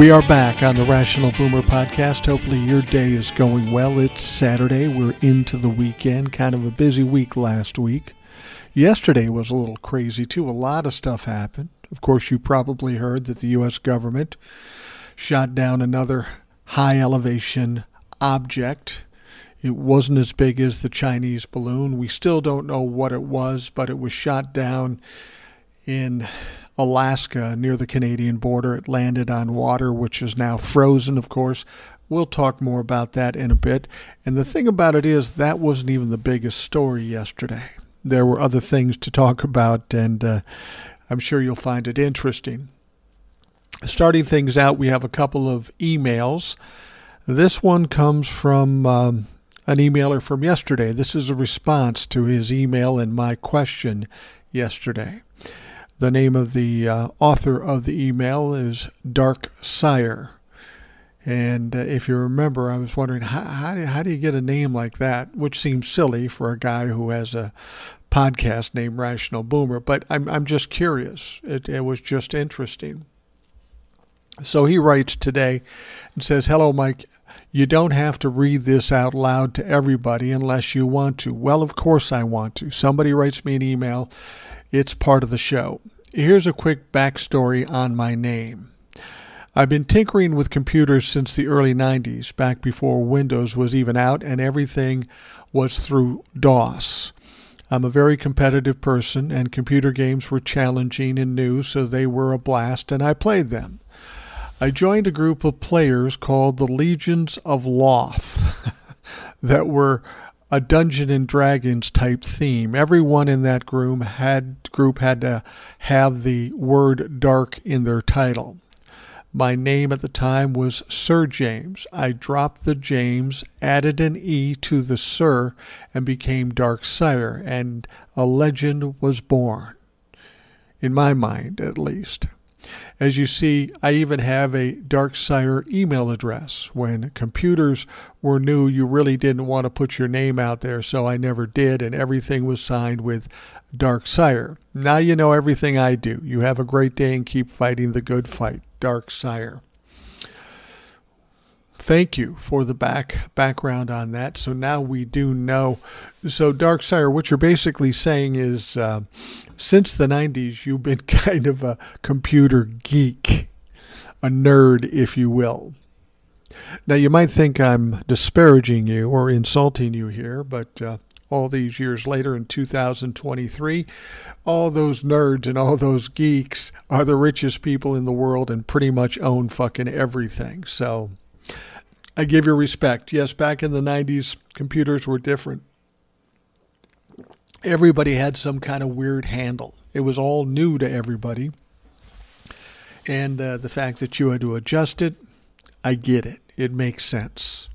We are back on the Rational Boomer podcast. Hopefully, your day is going well. It's Saturday. We're into the weekend. Kind of a busy week last week. Yesterday was a little crazy, too. A lot of stuff happened. Of course, you probably heard that the U.S. government shot down another high elevation object. It wasn't as big as the Chinese balloon. We still don't know what it was, but it was shot down in Alaska near the Canadian border. It landed on water, which is now frozen, of course. We'll talk more about that in a bit. And the thing about it is, that wasn't even the biggest story yesterday. There were other things to talk about, and uh, I'm sure you'll find it interesting. Starting things out, we have a couple of emails. This one comes from um, an emailer from yesterday. This is a response to his email and my question yesterday. The name of the uh, author of the email is Dark Sire. And uh, if you remember, I was wondering how, how, do, how do you get a name like that, which seems silly for a guy who has a podcast named Rational Boomer, but I'm, I'm just curious. It, it was just interesting. So he writes today and says, Hello, Mike. You don't have to read this out loud to everybody unless you want to. Well, of course I want to. Somebody writes me an email it's part of the show. Here's a quick backstory on my name. I've been tinkering with computers since the early 90s, back before Windows was even out and everything was through DOS. I'm a very competitive person, and computer games were challenging and new, so they were a blast, and I played them. I joined a group of players called the Legions of Loth that were a Dungeon and Dragons type theme. Everyone in that group had group had to have the word dark in their title. My name at the time was Sir James. I dropped the James, added an E to the Sir, and became Dark Sire, and a legend was born. In my mind, at least. As you see, I even have a Darksire email address. When computers were new, you really didn't want to put your name out there, so I never did, and everything was signed with Darksire. Now you know everything I do. You have a great day and keep fighting the good fight. Darksire thank you for the back background on that. So now we do know. So Darksire, what you're basically saying is, uh, since the '90s, you've been kind of a computer geek, a nerd, if you will. Now you might think I'm disparaging you or insulting you here, but uh, all these years later in 2023, all those nerds and all those geeks are the richest people in the world and pretty much own fucking everything. So I give you respect. Yes, back in the 90s, computers were different. Everybody had some kind of weird handle. It was all new to everybody. And uh, the fact that you had to adjust it, I get it. It makes sense.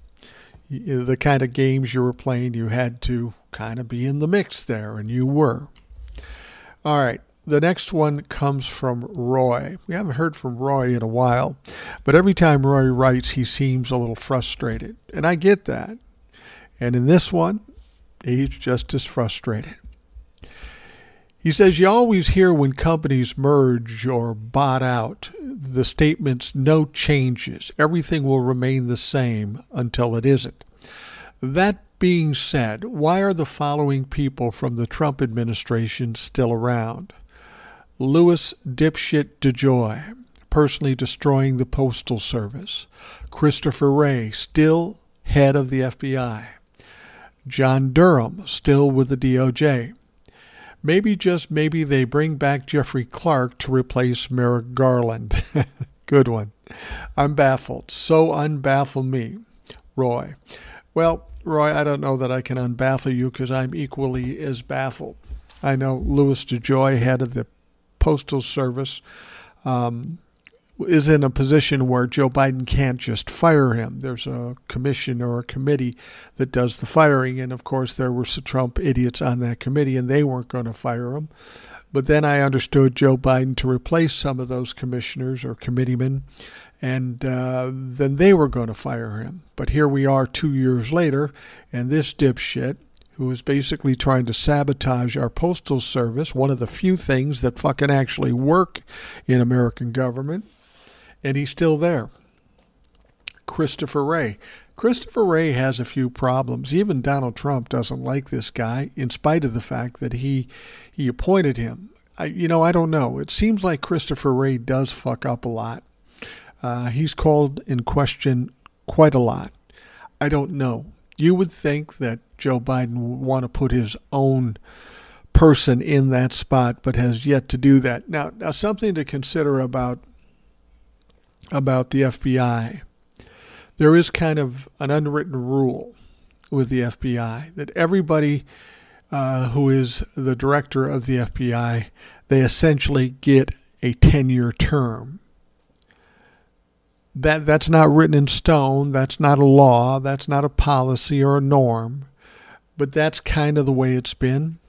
The kind of games you were playing, you had to kind of be in the mix there, and you were. All right. The next one comes from Roy. We haven't heard from Roy in a while, but every time Roy writes, he seems a little frustrated. And I get that. And in this one, he's just as frustrated. He says, You always hear when companies merge or bought out the statements, no changes, everything will remain the same until it isn't. That being said, why are the following people from the Trump administration still around? Louis Dipshit DeJoy, personally destroying the Postal Service. Christopher Wray, still head of the FBI. John Durham, still with the DOJ. Maybe, just maybe, they bring back Jeffrey Clark to replace Merrick Garland. Good one. I'm baffled. So unbaffle me. Roy. Well, Roy, I don't know that I can unbaffle you because I'm equally as baffled. I know Louis DeJoy, head of the Postal Service. Um, is in a position where Joe Biden can't just fire him. There's a commission or a committee that does the firing, and of course there were some Trump idiots on that committee, and they weren't going to fire him. But then I understood Joe Biden to replace some of those commissioners or committeemen, and uh, then they were going to fire him. But here we are two years later, and this dipshit who is basically trying to sabotage our postal service, one of the few things that fucking actually work in American government, and he's still there. Christopher Wray. Christopher Wray has a few problems. Even Donald Trump doesn't like this guy, in spite of the fact that he he appointed him. I, you know, I don't know. It seems like Christopher Wray does fuck up a lot. Uh, he's called in question quite a lot. I don't know. You would think that Joe Biden would want to put his own person in that spot, but has yet to do that. Now, now something to consider about about the FBI. There is kind of an unwritten rule with the FBI that everybody uh, who is the director of the FBI, they essentially get a 10 year term. That, that's not written in stone. That's not a law. That's not a policy or a norm. But that's kind of the way it's been.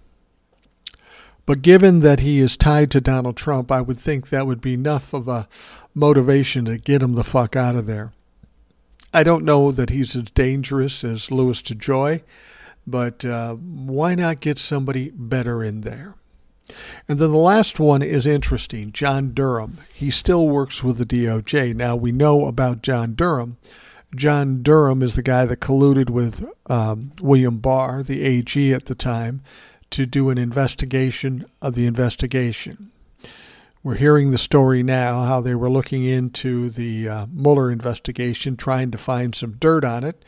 But given that he is tied to Donald Trump, I would think that would be enough of a motivation to get him the fuck out of there. I don't know that he's as dangerous as Louis DeJoy, but uh, why not get somebody better in there? And then the last one is interesting John Durham. He still works with the DOJ. Now, we know about John Durham. John Durham is the guy that colluded with um, William Barr, the AG at the time, to do an investigation of the investigation. We're hearing the story now how they were looking into the uh, Mueller investigation, trying to find some dirt on it.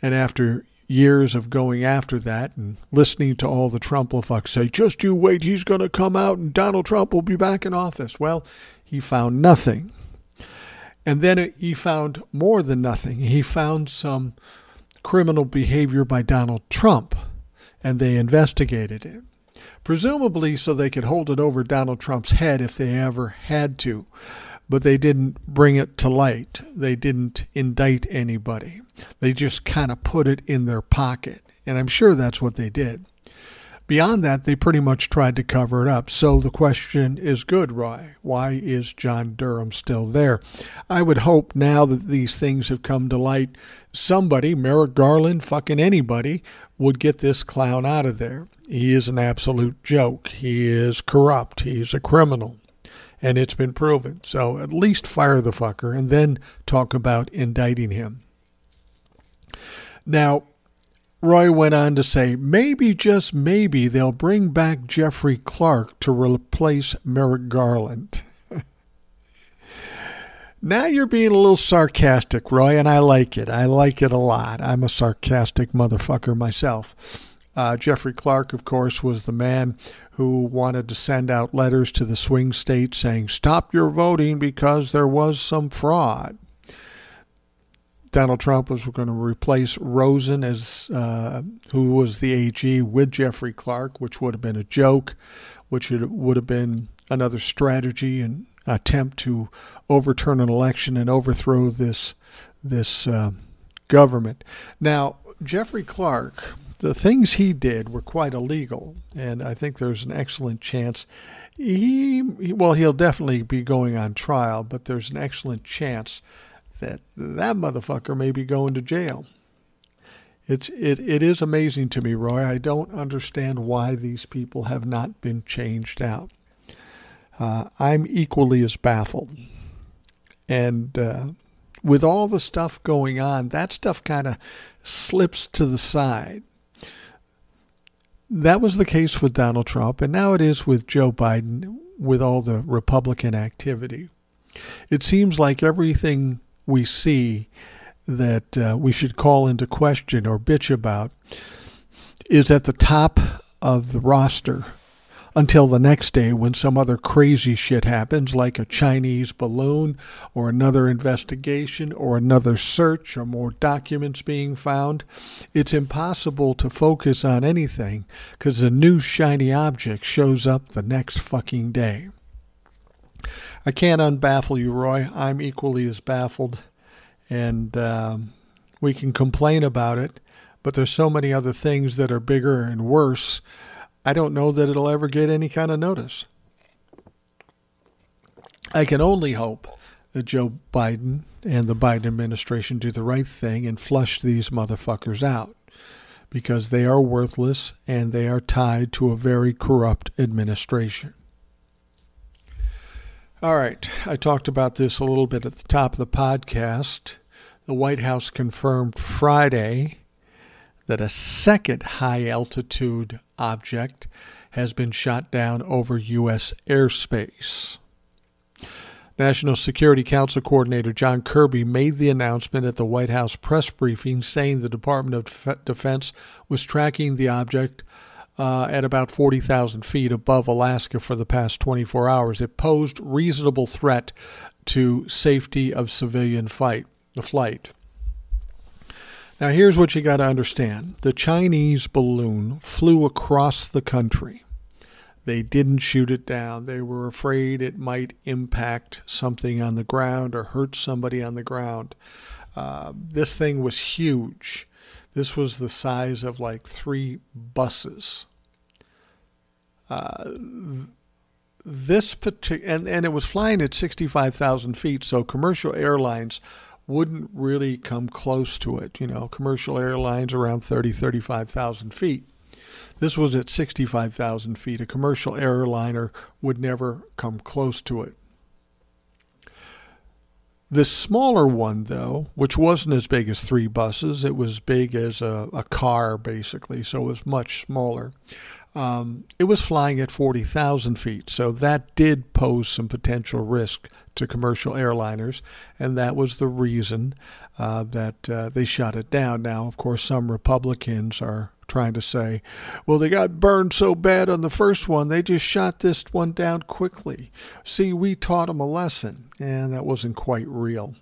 And after years of going after that and listening to all the Trumplifucks say, just you wait, he's going to come out and Donald Trump will be back in office. Well, he found nothing. And then he found more than nothing. He found some criminal behavior by Donald Trump, and they investigated it. Presumably so they could hold it over Donald Trump's head if they ever had to but they didn't bring it to light. They didn't indict anybody. They just kind of put it in their pocket. And I'm sure that's what they did. Beyond that, they pretty much tried to cover it up. So the question is good, Roy. Why is John Durham still there? I would hope now that these things have come to light, somebody, Merrick Garland, fucking anybody, would get this clown out of there. He is an absolute joke. He is corrupt. He's a criminal and it's been proven. So at least fire the fucker and then talk about indicting him. Now, Roy went on to say, maybe, just maybe, they'll bring back Jeffrey Clark to replace Merrick Garland. now you're being a little sarcastic, Roy, and I like it. I like it a lot. I'm a sarcastic motherfucker myself. Uh, Jeffrey Clark, of course, was the man who wanted to send out letters to the swing states saying, stop your voting because there was some fraud. Donald Trump was going to replace Rosen as uh, who was the AG with Jeffrey Clark, which would have been a joke, which would have been another strategy and attempt to overturn an election and overthrow this this uh, government. Now, Jeffrey Clark the things he did were quite illegal, and I think there's an excellent chance he, well, he'll definitely be going on trial, but there's an excellent chance that that motherfucker may be going to jail. It's it, it is amazing to me, Roy. I don't understand why these people have not been changed out. Uh, I'm equally as baffled. And uh, with all the stuff going on, that stuff kind of slips to the side. That was the case with Donald Trump, and now it is with Joe Biden with all the Republican activity. It seems like everything we see that uh, we should call into question or bitch about is at the top of the roster until the next day when some other crazy shit happens, like a Chinese balloon or another investigation or another search or more documents being found. It's impossible to focus on anything because a new shiny object shows up the next fucking day. I can't unbaffle you, Roy. I'm equally as baffled, and um, we can complain about it, but there's so many other things that are bigger and worse. I don't know that it'll ever get any kind of notice. I can only hope that Joe Biden and the Biden administration do the right thing and flush these motherfuckers out because they are worthless and they are tied to a very corrupt administration. All right, I talked about this a little bit at the top of the podcast. The White House confirmed Friday that a second high altitude object has been shot down over U.S. airspace. National Security Council Coordinator John Kirby made the announcement at the White House press briefing saying the Department of Defense was tracking the object uh, at about 40,000 feet above Alaska for the past 24 hours. It posed reasonable threat to safety of civilian fight, the flight. Now, here's what you got to understand the Chinese balloon flew across the country. They didn't shoot it down. They were afraid it might impact something on the ground or hurt somebody on the ground. Uh, this thing was huge. This was the size of like three buses. Uh, this particular and, and it was flying at 65,000 feet, so commercial airlines wouldn't really come close to it. You know, commercial airlines around 30, 35,000 feet. This was at 65,000 feet. A commercial airliner would never come close to it. This smaller one, though, which wasn't as big as three buses, it was big as a, a car, basically, so it was much smaller. Um, it was flying at 40,000 feet, so that did pose some potential risk to commercial airliners, and that was the reason uh, that uh, they shut it down. Now, of course, some Republicans are trying to say, well, they got burned so bad on the first one, they just shot this one down quickly. See, we taught them a lesson, and that wasn't quite real.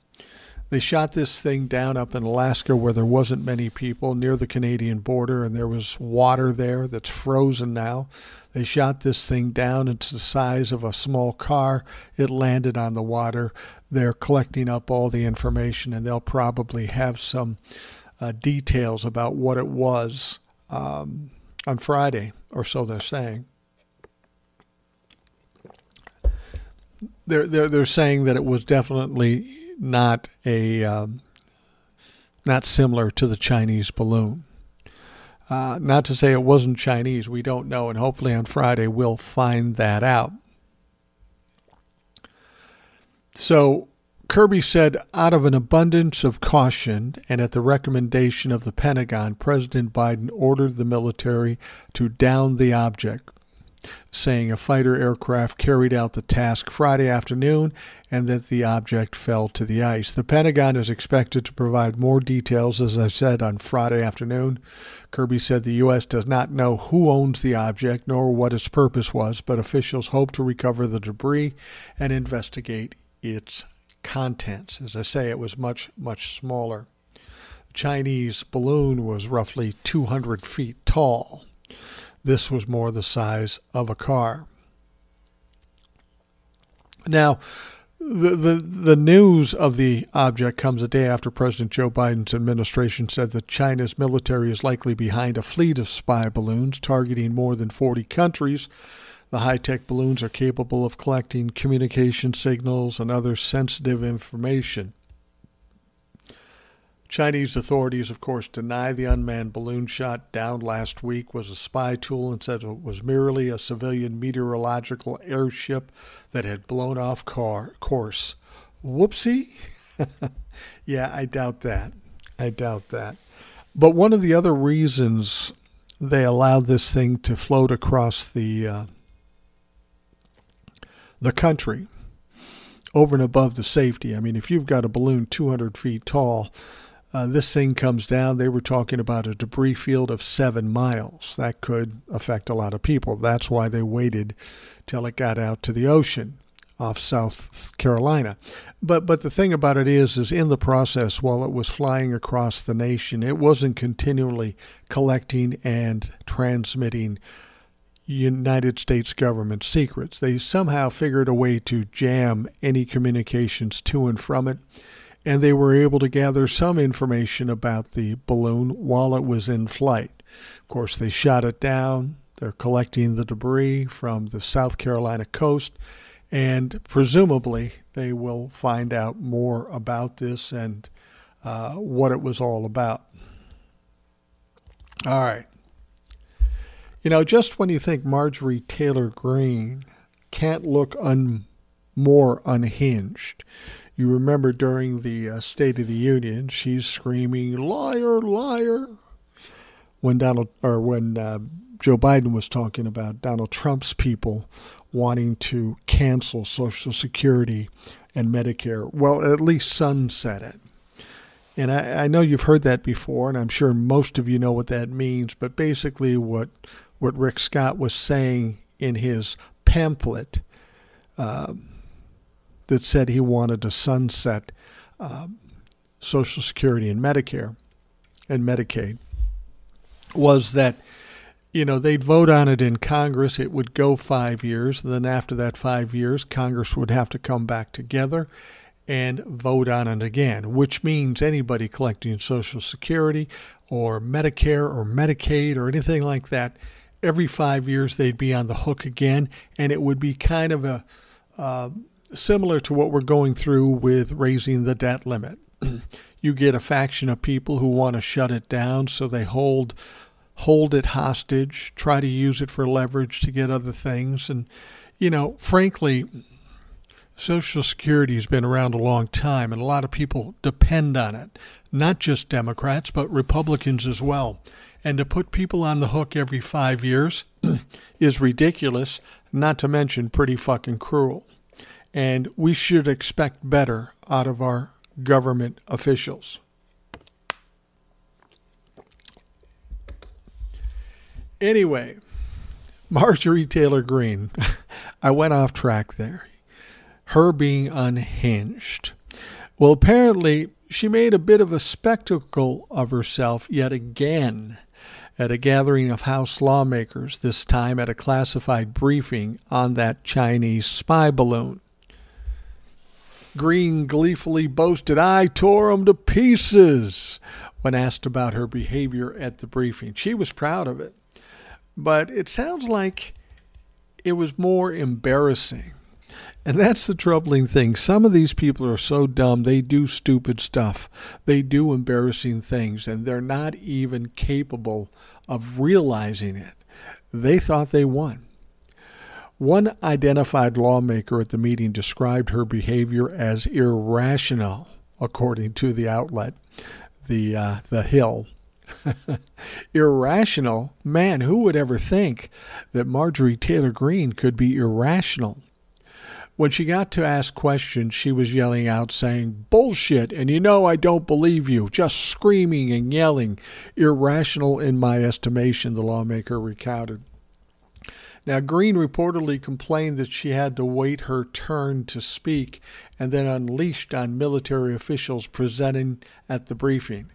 They shot this thing down up in Alaska where there wasn't many people near the Canadian border, and there was water there that's frozen now. They shot this thing down. It's the size of a small car. It landed on the water. They're collecting up all the information, and they'll probably have some uh, details about what it was um, on Friday, or so they're saying. They're, they're, they're saying that it was definitely not a um, not similar to the Chinese balloon. Uh, not to say it wasn't Chinese, we don't know, and hopefully on Friday we'll find that out. So Kirby said, out of an abundance of caution and at the recommendation of the Pentagon, President Biden ordered the military to down the object, saying a fighter aircraft carried out the task Friday afternoon and that the object fell to the ice. The Pentagon is expected to provide more details, as I said, on Friday afternoon. Kirby said the U.S. does not know who owns the object nor what its purpose was, but officials hope to recover the debris and investigate its contents. As I say, it was much, much smaller. The Chinese balloon was roughly 200 feet tall. This was more the size of a car. Now, the, the, the news of the object comes a day after President Joe Biden's administration said that China's military is likely behind a fleet of spy balloons targeting more than 40 countries the high tech balloons are capable of collecting communication signals and other sensitive information. Chinese authorities, of course, deny the unmanned balloon shot down last week was a spy tool and said it was merely a civilian meteorological airship that had blown off car- course. Whoopsie? yeah, I doubt that. I doubt that. But one of the other reasons they allowed this thing to float across the uh, the country over and above the safety. I mean, if you've got a balloon 200 feet tall, uh, this thing comes down. They were talking about a debris field of seven miles. That could affect a lot of people. That's why they waited till it got out to the ocean off South Carolina. But but the thing about it is is in the process while it was flying across the nation, it wasn't continually collecting and transmitting United States government secrets. They somehow figured a way to jam any communications to and from it, and they were able to gather some information about the balloon while it was in flight. Of course, they shot it down. They're collecting the debris from the South Carolina coast, and presumably they will find out more about this and uh, what it was all about. All right. You know, just when you think Marjorie Taylor Greene can't look un- more unhinged, you remember during the uh, State of the Union, she's screaming "liar, liar" when Donald or when uh, Joe Biden was talking about Donald Trump's people wanting to cancel Social Security and Medicare. Well, at least sunset it. And I, I, know you've heard that before, and I'm sure most of you know what that means. But basically, what what Rick Scott was saying in his pamphlet um, that said he wanted to sunset um, Social Security and Medicare and Medicaid was that you know they'd vote on it in Congress. It would go five years, and then after that five years, Congress would have to come back together and vote on it again, which means anybody collecting Social Security or Medicare or Medicaid or anything like that every five years they'd be on the hook again, and it would be kind of a uh, similar to what we're going through with raising the debt limit. you get a faction of people who want to shut it down, so they hold hold it hostage, try to use it for leverage to get other things, and you know, frankly. Social Security has been around a long time, and a lot of people depend on it. Not just Democrats, but Republicans as well. And to put people on the hook every five years is ridiculous, not to mention pretty fucking cruel. And we should expect better out of our government officials. Anyway, Marjorie Taylor Greene. I went off track there. Her being unhinged. Well, apparently, she made a bit of a spectacle of herself yet again at a gathering of House lawmakers, this time at a classified briefing on that Chinese spy balloon. Greene gleefully boasted, I tore 'em to pieces when asked about her behavior at the briefing. She was proud of it. But it sounds like it was more embarrassing and that's the troubling thing. Some of these people are so dumb, they do stupid stuff. They do embarrassing things, and they're not even capable of realizing it. They thought they won. One identified lawmaker at the meeting described her behavior as irrational, according to the outlet, the, uh, the Hill. irrational? Man, who would ever think that Marjorie Taylor Greene could be irrational? When she got to ask questions, she was yelling out, saying, Bullshit, and you know I don't believe you, just screaming and yelling. Irrational in my estimation, the lawmaker recounted. Now, Greene reportedly complained that she had to wait her turn to speak and then unleashed on military officials presenting at the briefing.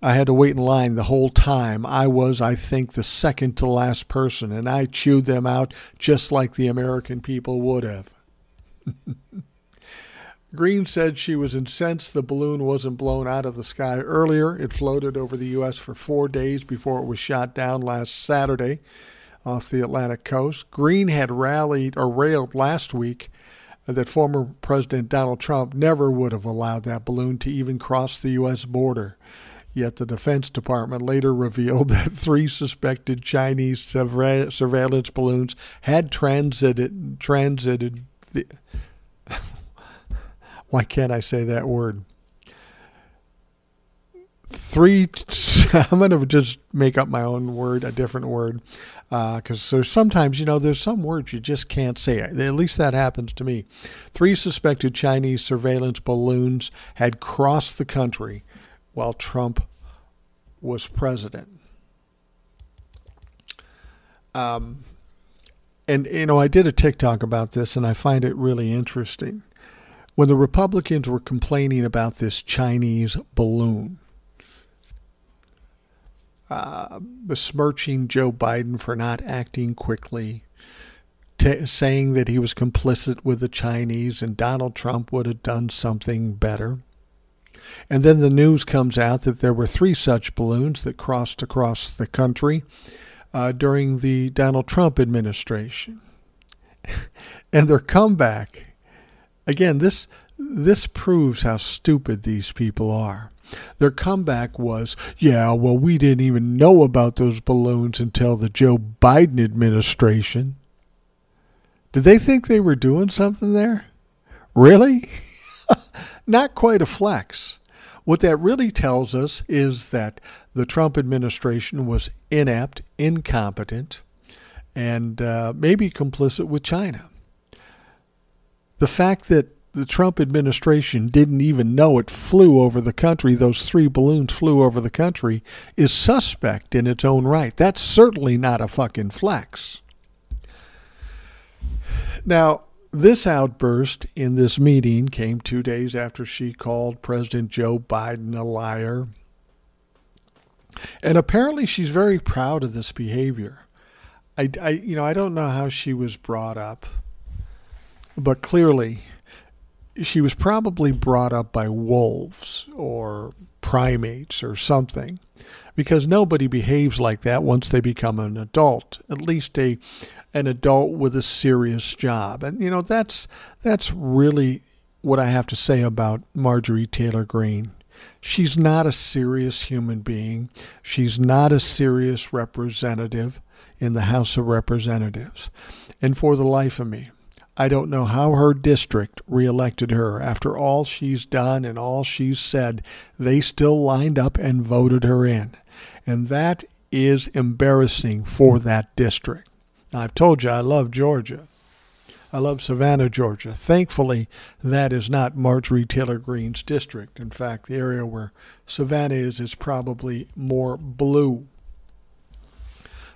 I had to wait in line the whole time. I was, I think, the second to last person, and I chewed them out just like the American people would have. Greene said she was incensed the balloon wasn't blown out of the sky earlier. It floated over the U.S. for four days before it was shot down last Saturday off the Atlantic coast. Greene had rallied or railed last week that former President Donald Trump never would have allowed that balloon to even cross the U.S. border. Yet the Defense Department later revealed that three suspected Chinese surveillance balloons had transited transited the, why can't I say that word? Three, I'm going to just make up my own word, a different word, because uh, sometimes, you know, there's some words you just can't say. At least that happens to me. Three suspected Chinese surveillance balloons had crossed the country while Trump was president. Um, and, you know, I did a TikTok about this, and I find it really interesting. When the Republicans were complaining about this Chinese balloon, uh, besmirching Joe Biden for not acting quickly, t- saying that he was complicit with the Chinese and Donald Trump would have done something better. And then the news comes out that there were three such balloons that crossed across the country uh, during the Donald Trump administration. and their comeback, again, this this proves how stupid these people are. Their comeback was, yeah, well, we didn't even know about those balloons until the Joe Biden administration. Did they think they were doing something there? Really? Not quite a flex. What that really tells us is that the Trump administration was inept, incompetent, and uh, maybe complicit with China. The fact that the Trump administration didn't even know it flew over the country, those three balloons flew over the country, is suspect in its own right. That's certainly not a fucking flex. Now, this outburst in this meeting came two days after she called President Joe Biden a liar. And apparently she's very proud of this behavior. I, I, you know, I don't know how she was brought up, but clearly she was probably brought up by wolves or primates or something because nobody behaves like that once they become an adult at least a an adult with a serious job and you know that's that's really what I have to say about Marjorie Taylor Greene she's not a serious human being she's not a serious representative in the House of Representatives and for the life of me I don't know how her district reelected her. After all she's done and all she's said, they still lined up and voted her in. And that is embarrassing for that district. Now, I've told you I love Georgia. I love Savannah, Georgia. Thankfully, that is not Marjorie Taylor Greene's district. In fact, the area where Savannah is is probably more blue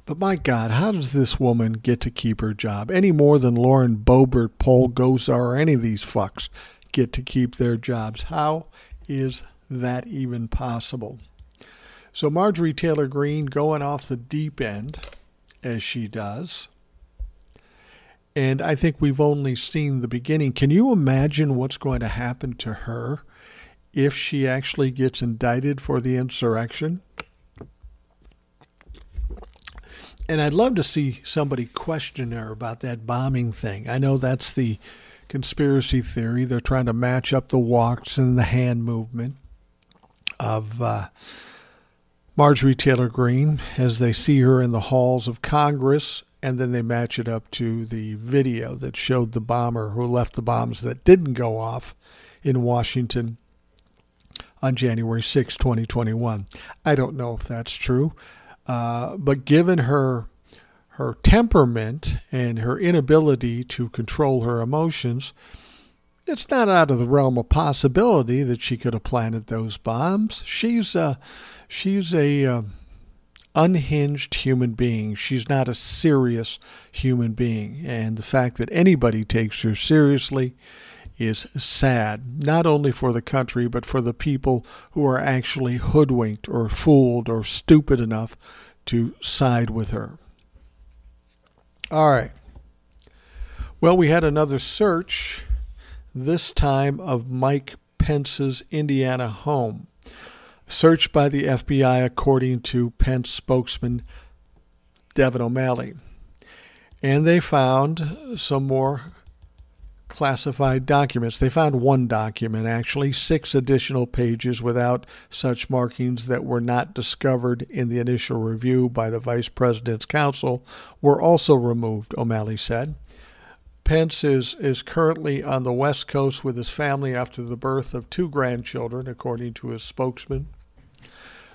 but my God, how does this woman get to keep her job any more than Lauren Boebert, Paul Gosar, or any of these fucks get to keep their jobs? How is that even possible? So Marjorie Taylor Greene going off the deep end as she does. And I think we've only seen the beginning. Can you imagine what's going to happen to her if she actually gets indicted for the insurrection? and I'd love to see somebody question her about that bombing thing. I know that's the conspiracy theory. They're trying to match up the walks and the hand movement of uh, Marjorie Taylor Greene as they see her in the halls of Congress, and then they match it up to the video that showed the bomber who left the bombs that didn't go off in Washington on January 6, 2021. I don't know if that's true. Uh, but given her her temperament and her inability to control her emotions, it's not out of the realm of possibility that she could have planted those bombs. She's a she's a uh, unhinged human being. She's not a serious human being, and the fact that anybody takes her seriously is sad, not only for the country, but for the people who are actually hoodwinked or fooled or stupid enough to side with her. All right. Well, we had another search, this time of Mike Pence's Indiana home. Searched by the FBI, according to Pence spokesman Devin O'Malley. And they found some more classified documents. They found one document, actually, six additional pages without such markings that were not discovered in the initial review by the Vice President's counsel were also removed, O'Malley said. Pence is, is currently on the West Coast with his family after the birth of two grandchildren, according to his spokesman.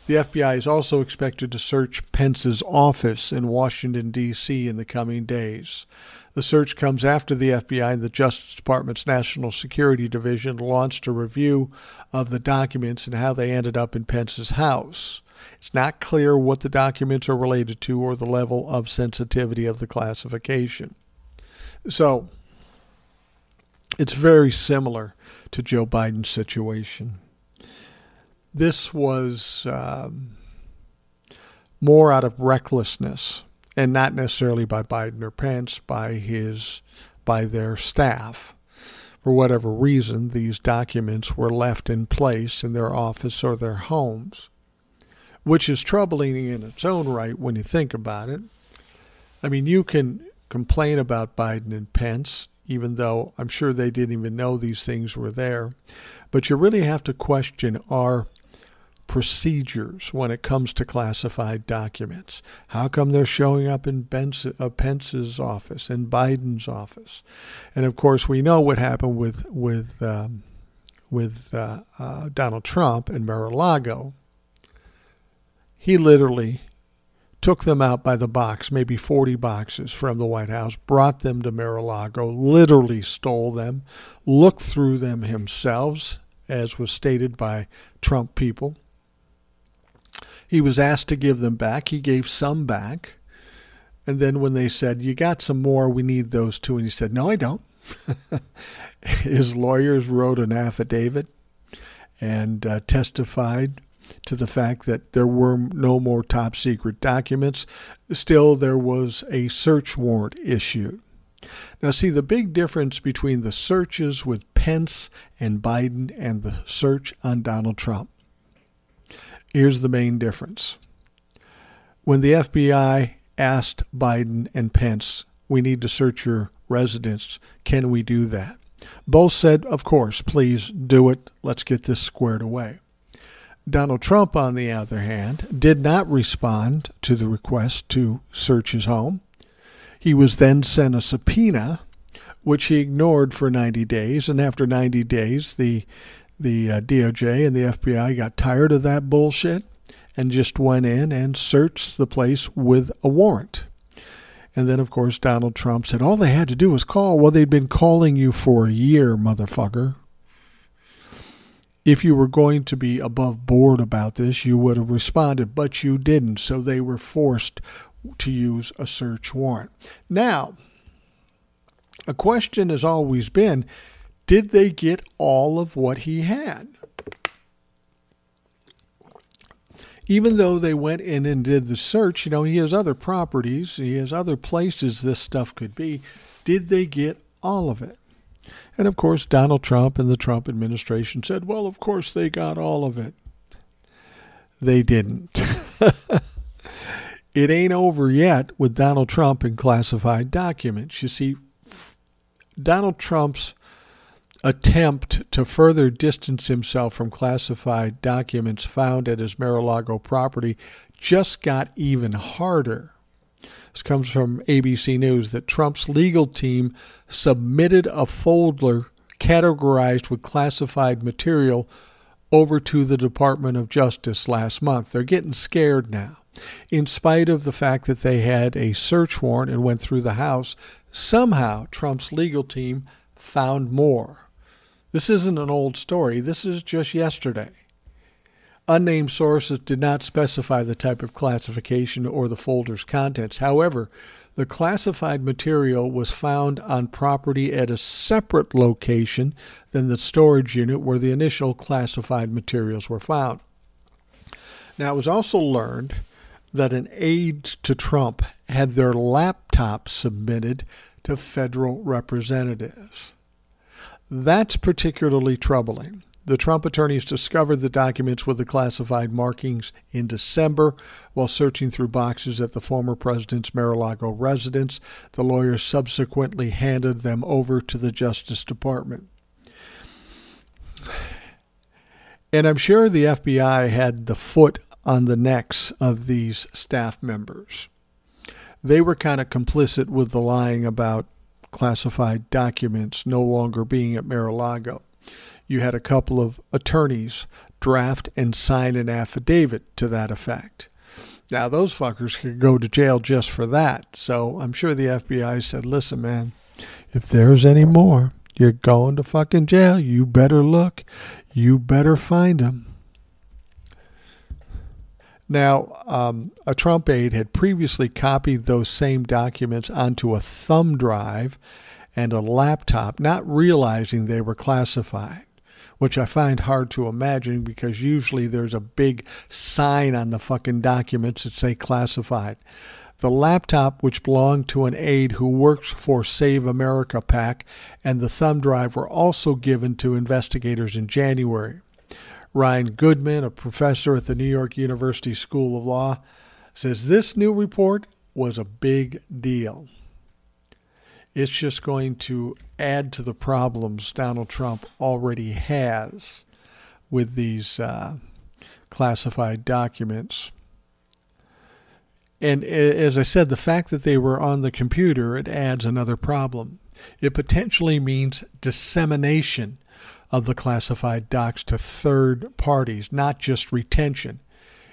The FBI is also expected to search Pence's office in Washington, D.C. in the coming days. The search comes after the FBI and the Justice Department's National Security Division launched a review of the documents and how they ended up in Pence's house. It's not clear what the documents are related to or the level of sensitivity of the classification. So, it's very similar to Joe Biden's situation. This was um, more out of recklessness and not necessarily by Biden or Pence, by his by their staff. For whatever reason, these documents were left in place in their office or their homes, which is troubling in its own right when you think about it. I mean, you can complain about Biden and Pence, even though I'm sure they didn't even know these things were there. But you really have to question our procedures when it comes to classified documents. How come they're showing up in uh, Pence's office and Biden's office? And of course, we know what happened with with um, with uh, uh, Donald Trump and Mar-a-Lago. He literally took them out by the box, maybe 40 boxes from the White House, brought them to Mar-a-Lago, literally stole them, looked through them himself, as was stated by Trump people. He was asked to give them back. He gave some back. And then when they said, You got some more, we need those too. And he said, No, I don't. His lawyers wrote an affidavit and uh, testified to the fact that there were no more top secret documents. Still, there was a search warrant issued. Now, see, the big difference between the searches with Pence and Biden and the search on Donald Trump. Here's the main difference. When the FBI asked Biden and Pence, we need to search your residence, can we do that? Both said, of course, please do it. Let's get this squared away. Donald Trump, on the other hand, did not respond to the request to search his home. He was then sent a subpoena, which he ignored for 90 days. And after 90 days, the, the uh, DOJ and the FBI got tired of that bullshit and just went in and searched the place with a warrant. And then, of course, Donald Trump said all they had to do was call. Well, they'd been calling you for a year, motherfucker if you were going to be above board about this, you would have responded, but you didn't. So they were forced to use a search warrant. Now, a question has always been did they get all of what he had? Even though they went in and did the search, you know, he has other properties, he has other places this stuff could be. Did they get all of it? And of course, Donald Trump and the Trump administration said, well, of course they got all of it. They didn't. it ain't over yet with Donald Trump and classified documents. You see, Donald Trump's attempt to further distance himself from classified documents found at his Mar-a-Lago property just got even harder. This comes from ABC News that Trump's legal team submitted a folder categorized with classified material over to the Department of Justice last month. They're getting scared now. In spite of the fact that they had a search warrant and went through the house, somehow Trump's legal team found more. This isn't an old story, this is just yesterday. Unnamed sources did not specify the type of classification or the folder's contents. However, the classified material was found on property at a separate location than the storage unit where the initial classified materials were found. Now, it was also learned that an aide to Trump had their laptop submitted to federal representatives. That's particularly troubling. The Trump attorneys discovered the documents with the classified markings in December while searching through boxes at the former president's Mar a Lago residence. The lawyers subsequently handed them over to the Justice Department. And I'm sure the FBI had the foot on the necks of these staff members. They were kind of complicit with the lying about classified documents no longer being at Mar a Lago you had a couple of attorneys draft and sign an affidavit to that effect. Now, those fuckers could go to jail just for that. So I'm sure the FBI said, listen, man, if there's any more, you're going to fucking jail. You better look. You better find them. Now, um, a Trump aide had previously copied those same documents onto a thumb drive and a laptop, not realizing they were classified. which I find hard to imagine because usually there's a big sign on the fucking documents that say classified. The laptop, which belonged to an aide who works for Save America PAC, and the thumb drive were also given to investigators in January. Ryan Goodman, a professor at the New York University School of Law, says this new report was a big deal. It's just going to add to the problems Donald Trump already has with these uh, classified documents. And as I said, the fact that they were on the computer, it adds another problem. It potentially means dissemination of the classified docs to third parties, not just retention.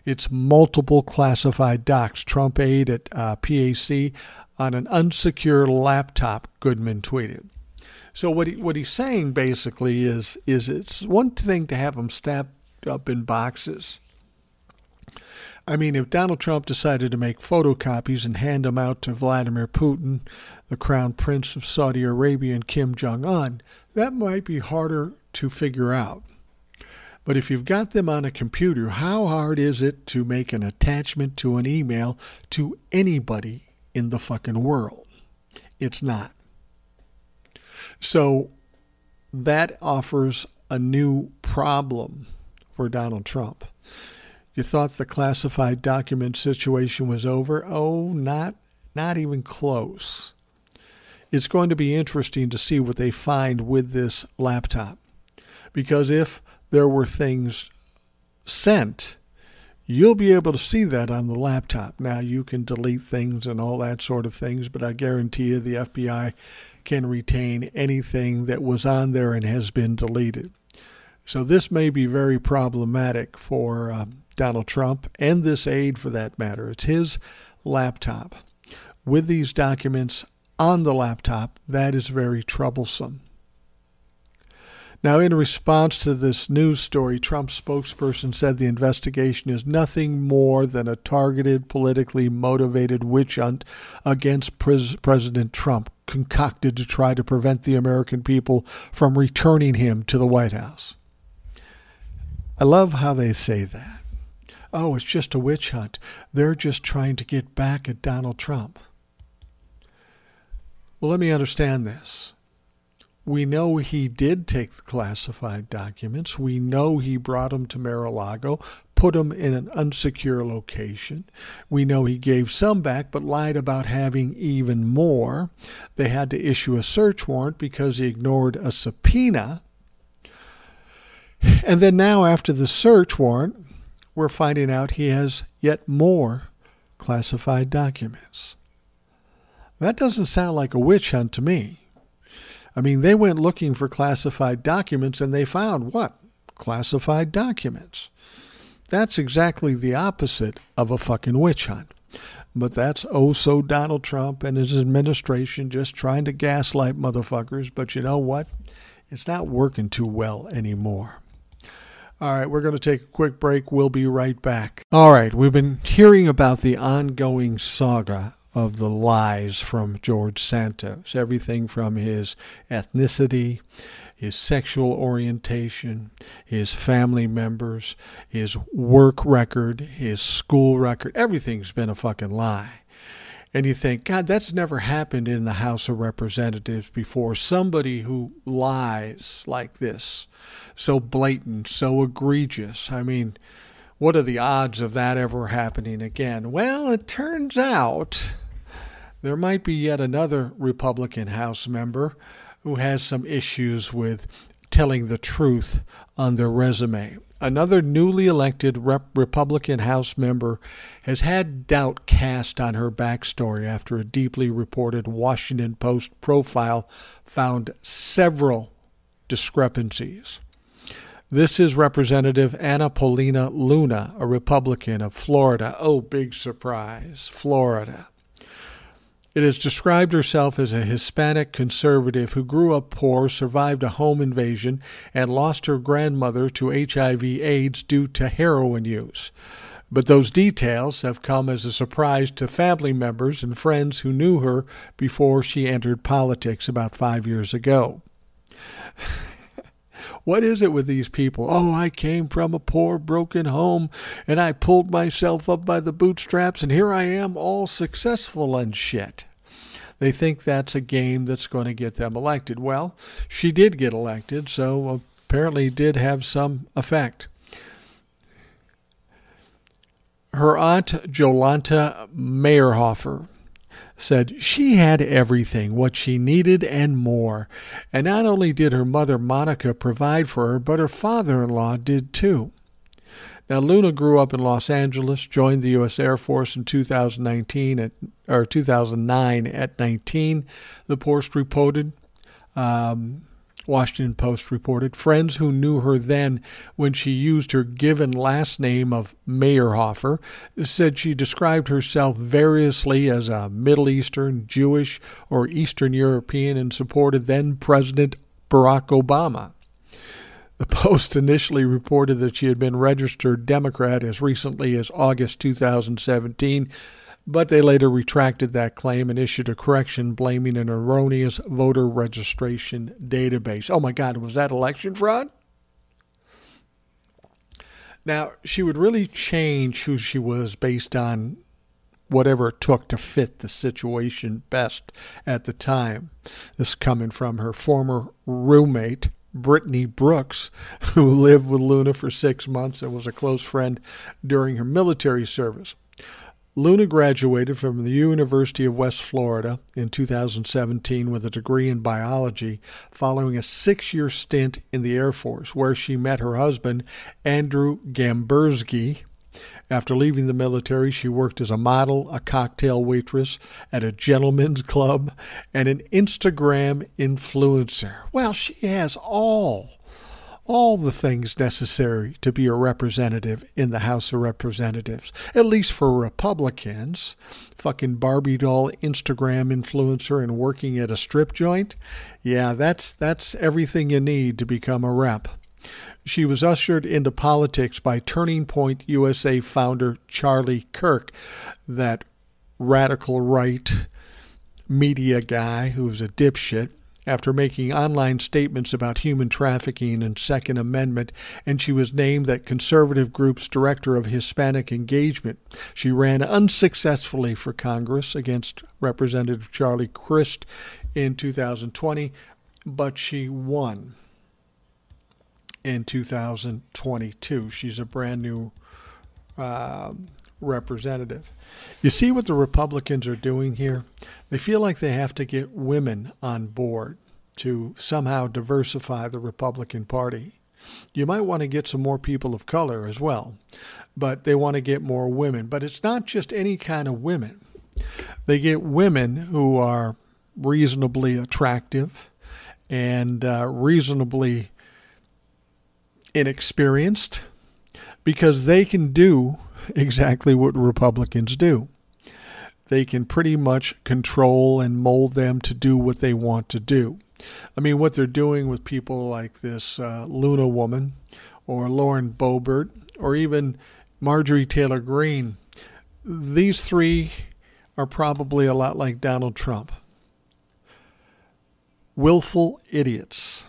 It's multiple classified docs. Trump aide at uh, PAC on an unsecured laptop, Goodman tweeted. So what he, what he's saying basically is is it's one thing to have them stacked up in boxes. I mean, if Donald Trump decided to make photocopies and hand them out to Vladimir Putin, the Crown Prince of Saudi Arabia, and Kim Jong un, that might be harder to figure out. But if you've got them on a computer, how hard is it to make an attachment to an email to anybody in the fucking world? It's not. So that offers a new problem for Donald Trump. You thought the classified document situation was over? Oh, not not even close. It's going to be interesting to see what they find with this laptop. Because if there were things sent, you'll be able to see that on the laptop. Now, you can delete things and all that sort of things, but I guarantee you the FBI can retain anything that was on there and has been deleted. So, this may be very problematic for um, Donald Trump and this aide for that matter. It's his laptop. With these documents on the laptop, that is very troublesome. Now, in response to this news story, Trump's spokesperson said the investigation is nothing more than a targeted, politically motivated witch hunt against Pres- President Trump, concocted to try to prevent the American people from returning him to the White House. I love how they say that. Oh, it's just a witch hunt. They're just trying to get back at Donald Trump. Well, let me understand this. We know he did take the classified documents. We know he brought them to Mar-a-Lago, put them in an unsecure location. We know he gave some back, but lied about having even more. They had to issue a search warrant because he ignored a subpoena. And then now, after the search warrant, we're finding out he has yet more classified documents. That doesn't sound like a witch hunt to me. I mean, they went looking for classified documents and they found what? Classified documents. That's exactly the opposite of a fucking witch hunt. But that's oh so Donald Trump and his administration just trying to gaslight motherfuckers. But you know what? It's not working too well anymore. All right, we're going to take a quick break. We'll be right back. All right, we've been hearing about the ongoing saga of the lies from George Santos. Everything from his ethnicity, his sexual orientation, his family members, his work record, his school record. Everything's been a fucking lie. And you think, God, that's never happened in the House of Representatives before. Somebody who lies like this, so blatant, so egregious. I mean, what are the odds of that ever happening again? Well, it turns out there might be yet another Republican House member who has some issues with telling the truth on their resume. Another newly elected Rep- Republican House member has had doubt cast on her backstory after a deeply reported Washington Post profile found several discrepancies. This is Representative Anna Paulina Luna, a Republican of Florida. Oh, big surprise, Florida. It has described herself as a Hispanic conservative who grew up poor, survived a home invasion, and lost her grandmother to HIV/AIDS due to heroin use. But those details have come as a surprise to family members and friends who knew her before she entered politics about five years ago. What is it with these people? Oh, I came from a poor, broken home and I pulled myself up by the bootstraps and here I am all successful and shit. They think that's a game that's going to get them elected. Well, she did get elected, so apparently did have some effect. Her aunt, Jolanta Mayerhofer, said she had everything, what she needed and more. And not only did her mother, Monica, provide for her, but her father in law did too. Now, Luna grew up in Los Angeles, joined the U.S. Air Force in 2019 at, or 2009 at 19. The Post reported. Um, Washington Post reported. Friends who knew her then when she used her given last name of Mayerhofer said she described herself variously as a Middle Eastern, Jewish, or Eastern European and supported then President Barack Obama. The Post initially reported that she had been registered Democrat as recently as August 2017, but they later retracted that claim and issued a correction blaming an erroneous voter registration database. Oh my God, was that election fraud? Now, she would really change who she was based on whatever it took to fit the situation best at the time. This coming from her former roommate, Brittany Brooks, who lived with Luna for six months and was a close friend during her military service. Luna graduated from the University of West Florida in 2017 with a degree in biology, following a six year stint in the Air Force, where she met her husband, Andrew Gamberzky. After leaving the military, she worked as a model, a cocktail waitress at a gentleman's club, and an Instagram influencer. Well, she has all all the things necessary to be a representative in the House of Representatives, at least for Republicans. Fucking Barbie doll Instagram influencer and working at a strip joint. Yeah, that's that's everything you need to become a rep. She was ushered into politics by Turning Point USA founder Charlie Kirk, that radical right media guy who's a dipshit after making online statements about human trafficking and Second Amendment, and she was named that conservative group's director of Hispanic engagement. She ran unsuccessfully for Congress against Representative Charlie Crist in 2020, but she won in 2022. She's a brand new uh, representative. You see what the Republicans are doing here? They feel like they have to get women on board to somehow diversify the Republican Party. You might want to get some more people of color as well, but they want to get more women. But it's not just any kind of women. They get women who are reasonably attractive and uh, reasonably inexperienced because they can do exactly what Republicans do. They can pretty much control and mold them to do what they want to do. I mean, what they're doing with people like this uh, Luna woman or Lauren Boebert or even Marjorie Taylor Greene, these three are probably a lot like Donald Trump. Willful idiots.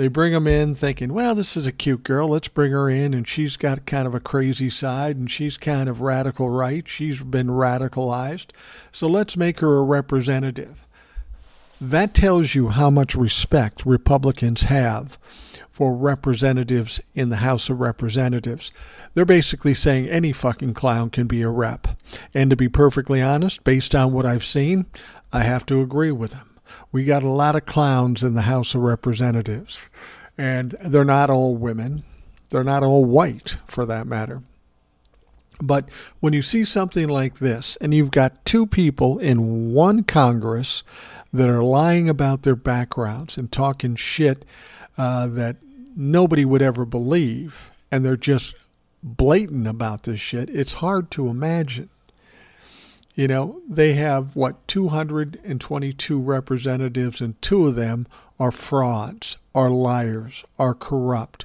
They bring them in thinking, well, this is a cute girl. Let's bring her in. And she's got kind of a crazy side and she's kind of radical right. She's been radicalized. So let's make her a representative. That tells you how much respect Republicans have for representatives in the House of Representatives. They're basically saying any fucking clown can be a rep. And to be perfectly honest, based on what I've seen, I have to agree with them we got a lot of clowns in the House of Representatives, and they're not all women. They're not all white, for that matter. But when you see something like this, and you've got two people in one Congress that are lying about their backgrounds and talking shit uh, that nobody would ever believe, and they're just blatant about this shit, it's hard to imagine you know, they have what 222 representatives, and two of them are frauds, are liars, are corrupt,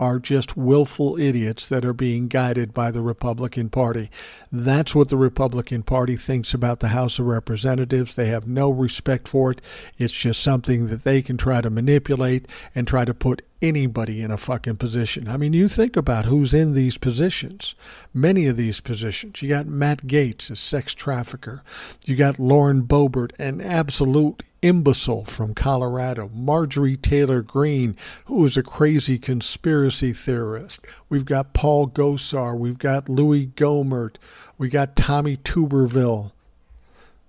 are just willful idiots that are being guided by the Republican Party. That's what the Republican Party thinks about the House of Representatives. They have no respect for it. It's just something that they can try to manipulate and try to put anybody in a fucking position. I mean, you think about who's in these positions, many of these positions. You got Matt Gaetz, a sex trafficker. You got Lauren Boebert, an absolute imbecile from Colorado. Marjorie Taylor Greene, who is a crazy conspiracy theorist. We've got Paul Gosar. We've got Louis Gohmert. We got Tommy Tuberville.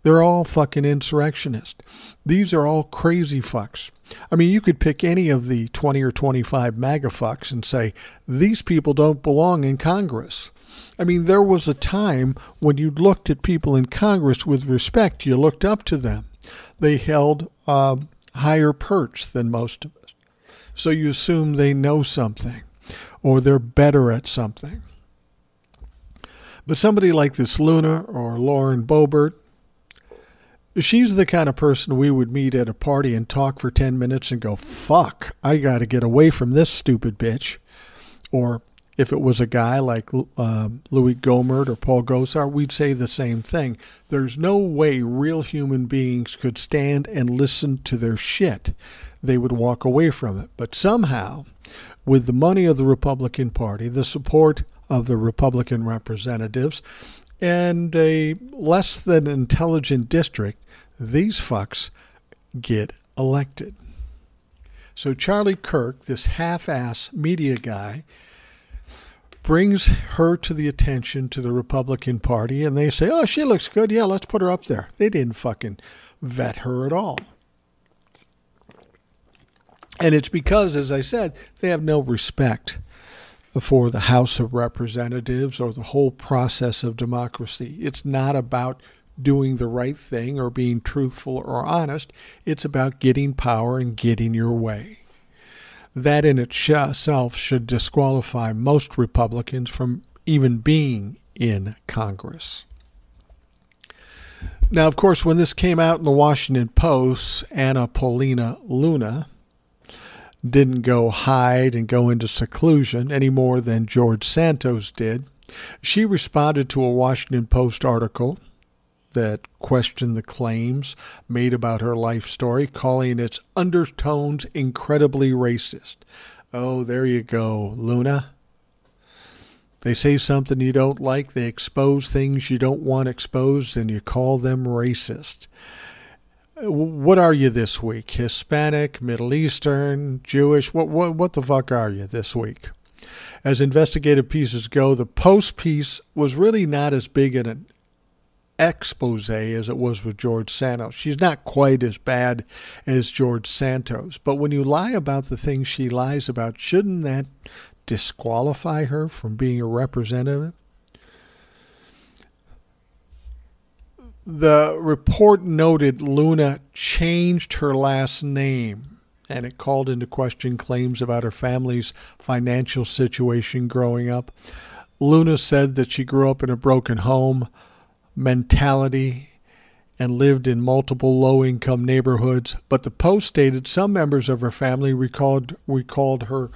They're all fucking insurrectionists. These are all crazy fucks. I mean, you could pick any of the 20 or 25 MAGA fucks and say, these people don't belong in Congress. I mean, there was a time when you looked at people in Congress with respect, you looked up to them. They held a higher perch than most of us. So you assume they know something or they're better at something. But somebody like this Luna or Lauren Boebert, She's the kind of person we would meet at a party and talk for 10 minutes and go, fuck, I got to get away from this stupid bitch. Or if it was a guy like um, Louis Gohmert or Paul Gosar, we'd say the same thing. There's no way real human beings could stand and listen to their shit. They would walk away from it. But somehow, with the money of the Republican Party, the support of the Republican representatives, and a less than intelligent district, these fucks get elected. So Charlie Kirk, this half ass media guy, brings her to the attention to the Republican Party, and they say, Oh, she looks good. Yeah, let's put her up there. They didn't fucking vet her at all. And it's because, as I said, they have no respect for the House of Representatives or the whole process of democracy. It's not about doing the right thing or being truthful or honest. It's about getting power and getting your way. That in itself should disqualify most Republicans from even being in Congress. Now, of course, when this came out in the Washington Post, Anna Paulina Luna didn't go hide and go into seclusion any more than George Santos did. She responded to a Washington Post article that questioned the claims made about her life story, calling its undertones incredibly racist. Oh, there you go, Luna. They say something you don't like, they expose things you don't want exposed, and you call them racist. What are you this week? Hispanic, Middle Eastern, Jewish? What, what, what the fuck are you this week? As investigative pieces go, the Post piece was really not as big an expose as it was with George Santos. She's not quite as bad as George Santos, but when you lie about the things she lies about, shouldn't that disqualify her from being a representative? The report noted Luna changed her last name and it called into question claims about her family's financial situation growing up. Luna said that she grew up in a broken home mentality and lived in multiple low income neighborhoods, but the Post stated some members of her family recalled, recalled her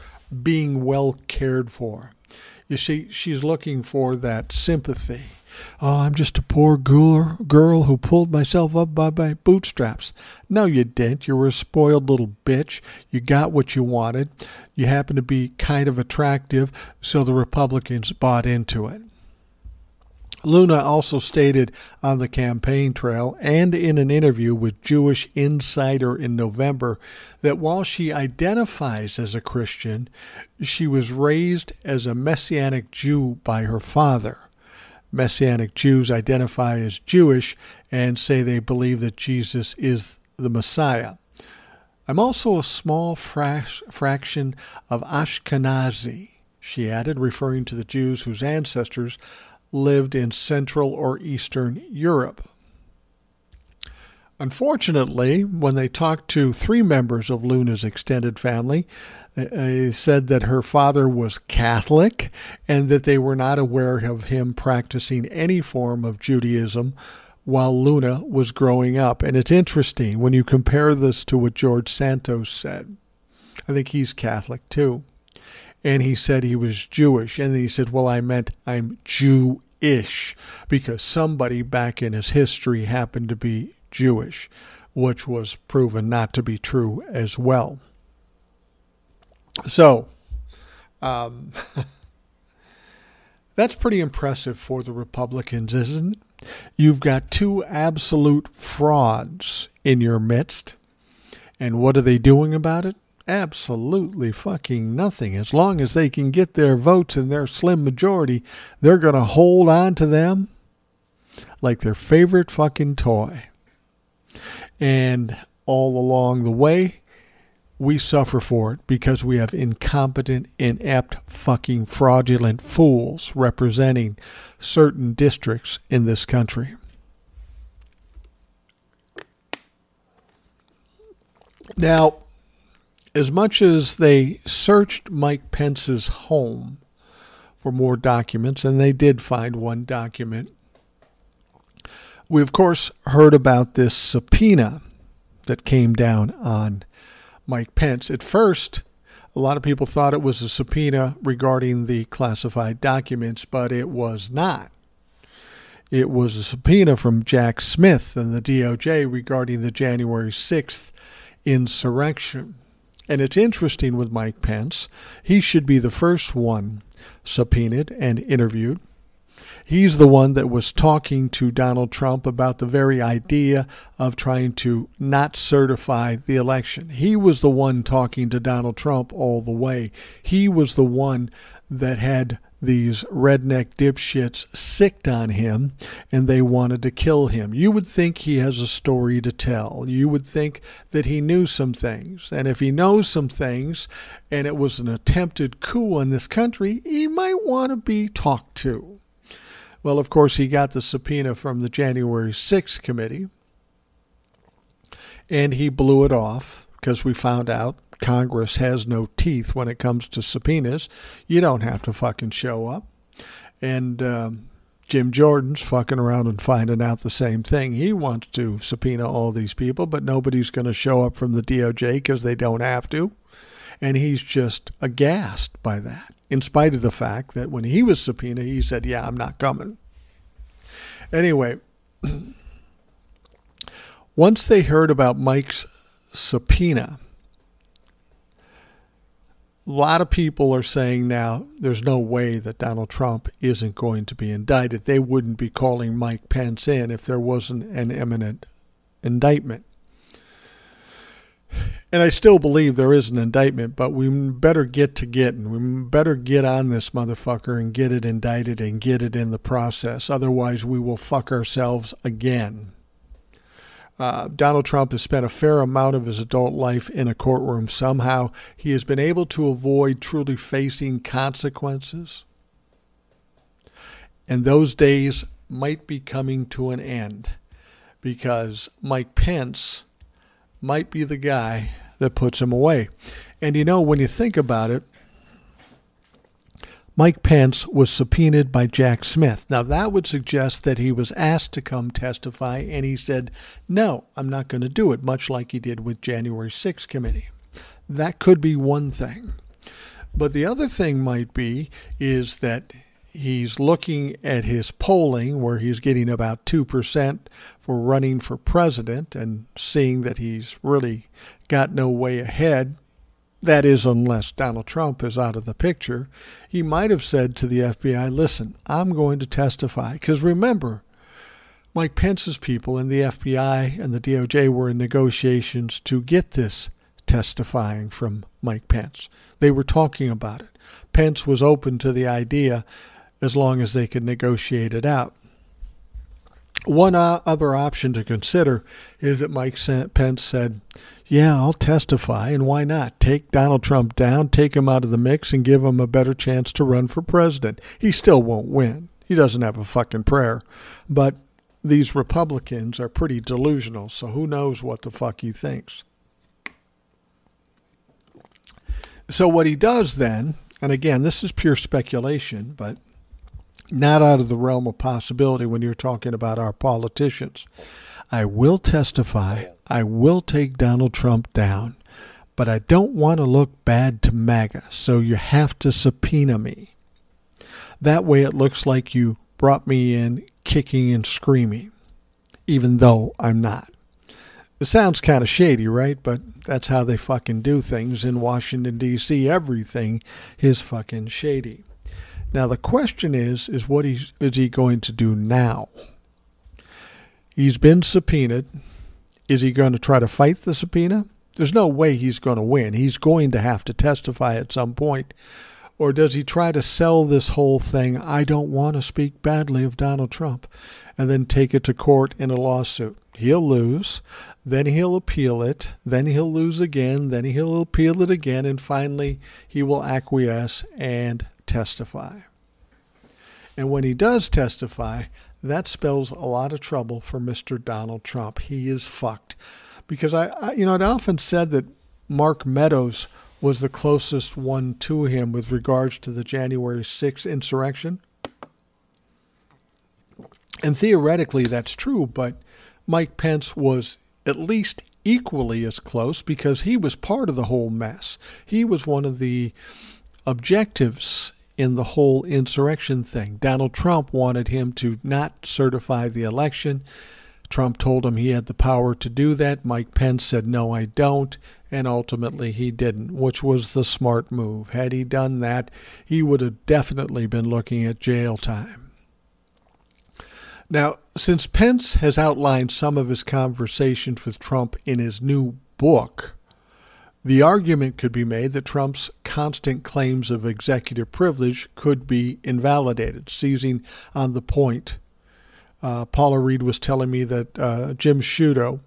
being well cared for. You see, she's looking for that sympathy. Oh, I'm just a poor girl, who pulled myself up by my bootstraps. No, you didn't. You were a spoiled little bitch. You got what you wanted. You happened to be kind of attractive, so the Republicans bought into it. Luna also stated on the campaign trail and in an interview with Jewish Insider in November that while she identifies as a Christian, she was raised as a Messianic Jew by her father. Messianic Jews identify as Jewish and say they believe that Jesus is the Messiah. I'm also a small fra- fraction of Ashkenazi, she added, referring to the Jews whose ancestors lived in Central or Eastern Europe. Unfortunately, when they talked to three members of Luna's extended family, uh, uh, they said that her father was Catholic and that they were not aware of him practicing any form of Judaism while Luna was growing up. And it's interesting when you compare this to what George Santos said. I think he's Catholic too and he said he was Jewish. And he said, Well, I meant I'm Jewish because somebody back in his history happened to be Jewish, which was proven not to be true as well. So, um, that's pretty impressive for the Republicans, isn't it? You've got two absolute frauds in your midst. And what are they doing about it? Absolutely fucking nothing. As long as they can get their votes in their slim majority, they're going to hold on to them like their favorite fucking toy. And all along the way, we suffer for it because we have incompetent, inept, fucking fraudulent fools representing certain districts in this country. Now, as much as they searched Mike Pence's home for more documents, and they did find one document, we of course heard about this subpoena that came down on Mike Pence. At first, a lot of people thought it was a subpoena regarding the classified documents, but it was not. It was a subpoena from Jack Smith and the DOJ regarding the January 6th insurrection. And it's interesting with Mike Pence. He should be the first one subpoenaed and interviewed. He's the one that was talking to Donald Trump about the very idea of trying to not certify the election. He was the one talking to Donald Trump all the way. He was the one that had these redneck dipshits sicked on him and they wanted to kill him. You would think he has a story to tell. You would think that he knew some things. And if he knows some things and it was an attempted coup in this country, he might want to be talked to. Well, of course, he got the subpoena from the January 6th committee, and he blew it off because we found out Congress has no teeth when it comes to subpoenas. You don't have to fucking show up. And um, Jim Jordan's fucking around and finding out the same thing. He wants to subpoena all these people, but nobody's going to show up from the DOJ because they don't have to. And he's just aghast by that in spite of the fact that when he was subpoenaed, he said, Yeah, I'm not coming. Anyway, once they heard about Mike's subpoena, a lot of people are saying now there's no way that Donald Trump isn't going to be indicted. They wouldn't be calling Mike Pence in if there wasn't an imminent indictment. And I still believe there is an indictment, but we better get to getting. We better get on this motherfucker and get it indicted and get it in the process. Otherwise, we will fuck ourselves again. Uh, Donald Trump has spent a fair amount of his adult life in a courtroom. Somehow, he has been able to avoid truly facing consequences. And those days might be coming to an end because Mike Pence might be the guy that puts him away. And you know, when you think about it, Mike Pence was subpoenaed by Jack Smith. Now, that would suggest that he was asked to come testify, and he said, No, I'm not going to do it, much like he did with January 6th committee. That could be one thing. But the other thing might be is that he's looking at his polling, where he's getting about 2% for running for president, and seeing that he's really got no way ahead. That is, unless Donald Trump is out of the picture. He might have said to the FBI, listen, I'm going to testify. Because remember, Mike Pence's people in the FBI and the DOJ were in negotiations to get this testifying from Mike Pence. They were talking about it. Pence was open to the idea as long as they could negotiate it out. One other option to consider is that Mike Pence said, Yeah, I'll testify, and why not? Take Donald Trump down, take him out of the mix, and give him a better chance to run for president. He still won't win. He doesn't have a fucking prayer. But these Republicans are pretty delusional, so who knows what the fuck he thinks. So, what he does then, and again, this is pure speculation, but not out of the realm of possibility when you're talking about our politicians. I will testify, I will take Donald Trump down, but I don't want to look bad to MAGA, so you have to subpoena me. That way it looks like you brought me in kicking and screaming, even though I'm not. It sounds kind of shady, right? But that's how they fucking do things in Washington D.C. Everything is fucking shady. Now the question is, is what is he going to do now? He's been subpoenaed. Is he going to try to fight the subpoena? There's no way he's going to win. He's going to have to testify at some point. Or does he try to sell this whole thing? I don't want to speak badly of Donald Trump, and then take it to court in a lawsuit. He'll lose, then he'll appeal it, then he'll lose again, then he'll appeal it again, and finally he will acquiesce and testify. And when he does testify, that spells a lot of trouble for Mr. Donald Trump. He is fucked. Because I, I you know, I'd often said that Mark Meadows was the closest one to him with regards to the January 6th insurrection. And theoretically, that's true, but Mike Pence was at least equally as close because he was part of the whole mess. He was one of the objectives in the whole insurrection thing. Donald Trump wanted him to not certify the election. Trump told him he had the power to do that. Mike Pence said, No, I don't. And ultimately he didn't, which was the smart move. Had he done that, he would have definitely been looking at jail time. Now, since Pence has outlined some of his conversations with Trump in his new book, the argument could be made that Trump's constant claims of executive privilege could be invalidated, seizing on the point. Uh, Paula Reid was telling me that uh, Jim Sciutto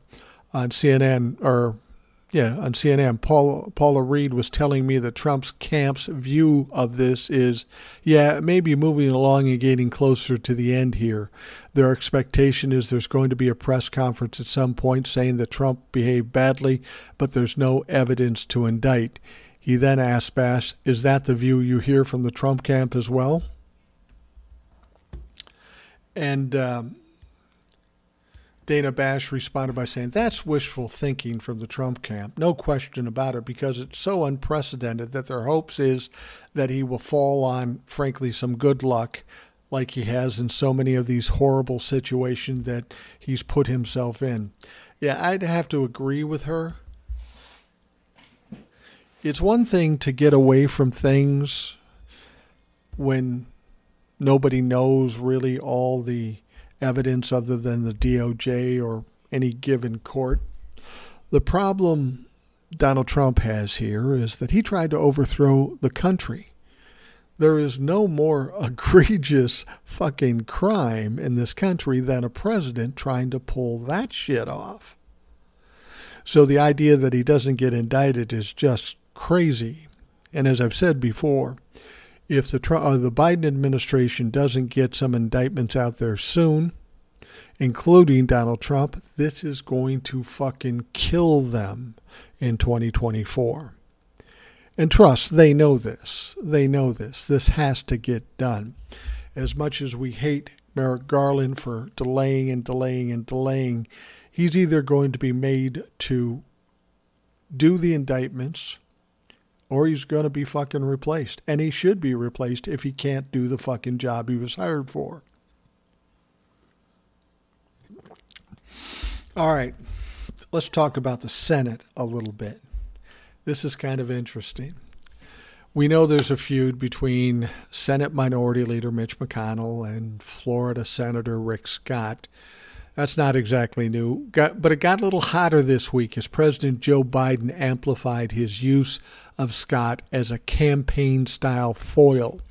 on CNN, or yeah, on CNN, Paul, Paula Reid was telling me that Trump's camp's view of this is, yeah, maybe moving along and getting closer to the end here. Their expectation is there's going to be a press conference at some point saying that Trump behaved badly, but there's no evidence to indict. He then asked Bash, Is that the view you hear from the Trump camp as well? And um, Dana Bash responded by saying, That's wishful thinking from the Trump camp. No question about it, because it's so unprecedented that their hopes is that he will fall on, frankly, some good luck like he has in so many of these horrible situations that he's put himself in. Yeah, I'd have to agree with her. It's one thing to get away from things when nobody knows really all the evidence other than the DOJ or any given court. The problem Donald Trump has here is that he tried to overthrow the country. There is no more egregious fucking crime in this country than a president trying to pull that shit off. So the idea that he doesn't get indicted is just crazy. And as I've said before, if the uh, the Biden administration doesn't get some indictments out there soon, including Donald Trump, this is going to fucking kill them in 2024. And trust, they know this. They know this. This has to get done. As much as we hate Merrick Garland for delaying and delaying and delaying, he's either going to be made to do the indictments or he's going to be fucking replaced. And he should be replaced if he can't do the fucking job he was hired for. All right, let's talk about the Senate a little bit. This is kind of interesting. We know there's a feud between Senate Minority Leader Mitch McConnell and Florida Senator Rick Scott that's not exactly new, but it got a little hotter this week as President Joe Biden amplified his use of Scott as a campaign style foil.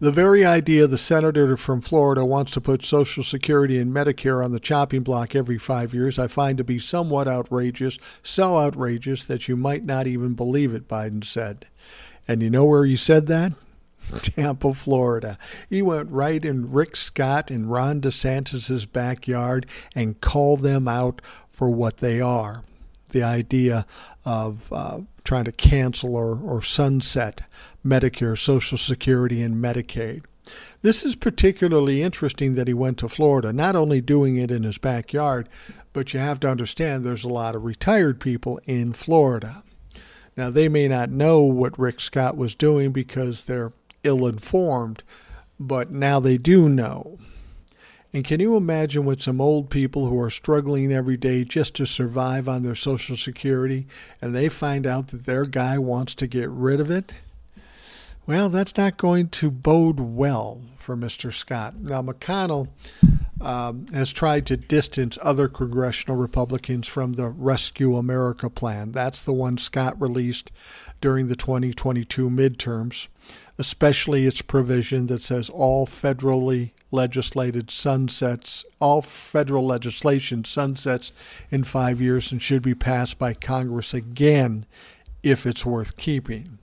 The very idea the senator from Florida wants to put Social Security and Medicare on the chopping block every five years, I find to be somewhat outrageous, so outrageous that you might not even believe it, Biden said. And you know where he said that? Tampa, Florida. He went right in Rick Scott and Ron DeSantis's backyard and called them out for what they are. The idea of uh, trying to cancel or, or sunset Medicare, Social Security, and Medicaid. This is particularly interesting that he went to Florida, not only doing it in his backyard, but you have to understand there's a lot of retired people in Florida. Now, they may not know what Rick Scott was doing because they're ill informed, but now they do know. And can you imagine what some old people who are struggling every day just to survive on their Social Security and they find out that their guy wants to get rid of it? Well, that's not going to bode well for Mr. Scott. Now, McConnell um, has tried to distance other congressional Republicans from the Rescue America plan. That's the one Scott released during the 2022 midterms, especially its provision that says all federally legislated sunsets, all federal legislation sunsets in five years and should be passed by Congress again if it's worth keeping.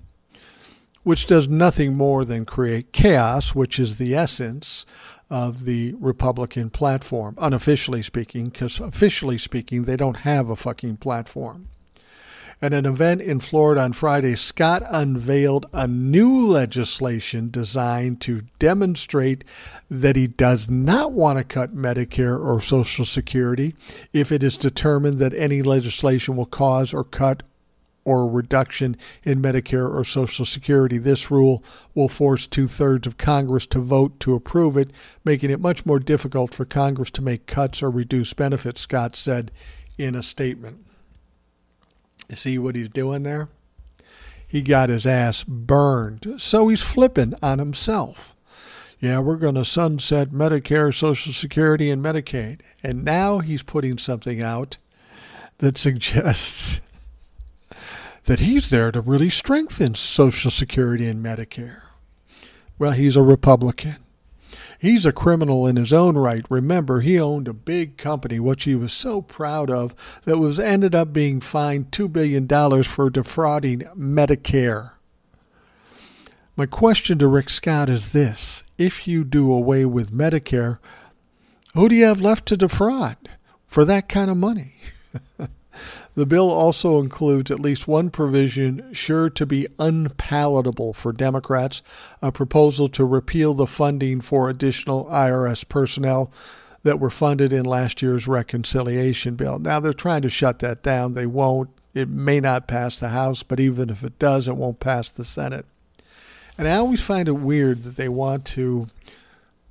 Which does nothing more than create chaos, which is the essence of the Republican platform, unofficially speaking, because officially speaking, they don't have a fucking platform. At an event in Florida on Friday, Scott unveiled a new legislation designed to demonstrate that he does not want to cut Medicare or Social Security if it is determined that any legislation will cause or cut or reduction in Medicare or Social Security. This rule will force two thirds of Congress to vote to approve it, making it much more difficult for Congress to make cuts or reduce benefits, Scott said in a statement. See what he's doing there? He got his ass burned. So he's flipping on himself. Yeah, we're going to sunset Medicare, Social Security, and Medicaid. And now he's putting something out that suggests that he's there to really strengthen Social Security and Medicare. Well, he's a Republican. He's a criminal in his own right. Remember, he owned a big company, which he was so proud of, that was ended up being fined $2 billion for defrauding Medicare. My question to Rick Scott is this If you do away with Medicare, who do you have left to defraud for that kind of money? The bill also includes at least one provision sure to be unpalatable for Democrats a proposal to repeal the funding for additional IRS personnel that were funded in last year's reconciliation bill. Now, they're trying to shut that down. They won't. It may not pass the House, but even if it does, it won't pass the Senate. And I always find it weird that they want to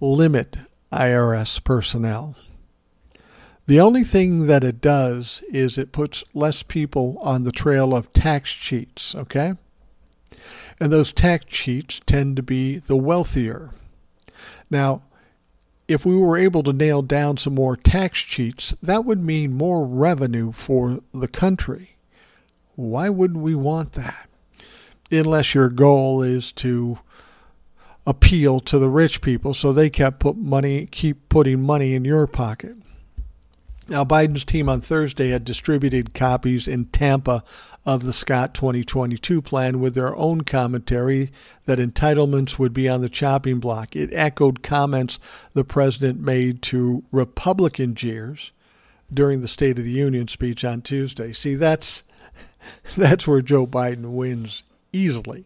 limit IRS personnel. The only thing that it does is it puts less people on the trail of tax cheats, okay? And those tax cheats tend to be the wealthier. Now, if we were able to nail down some more tax cheats, that would mean more revenue for the country. Why wouldn't we want that? Unless your goal is to appeal to the rich people so they kept put money keep putting money in your pocket. Now, Biden's team on Thursday had distributed copies in Tampa of the Scott 2022 plan with their own commentary that entitlements would be on the chopping block. It echoed comments the president made to Republican jeers during the State of the Union speech on Tuesday. See, that's that's where Joe Biden wins easily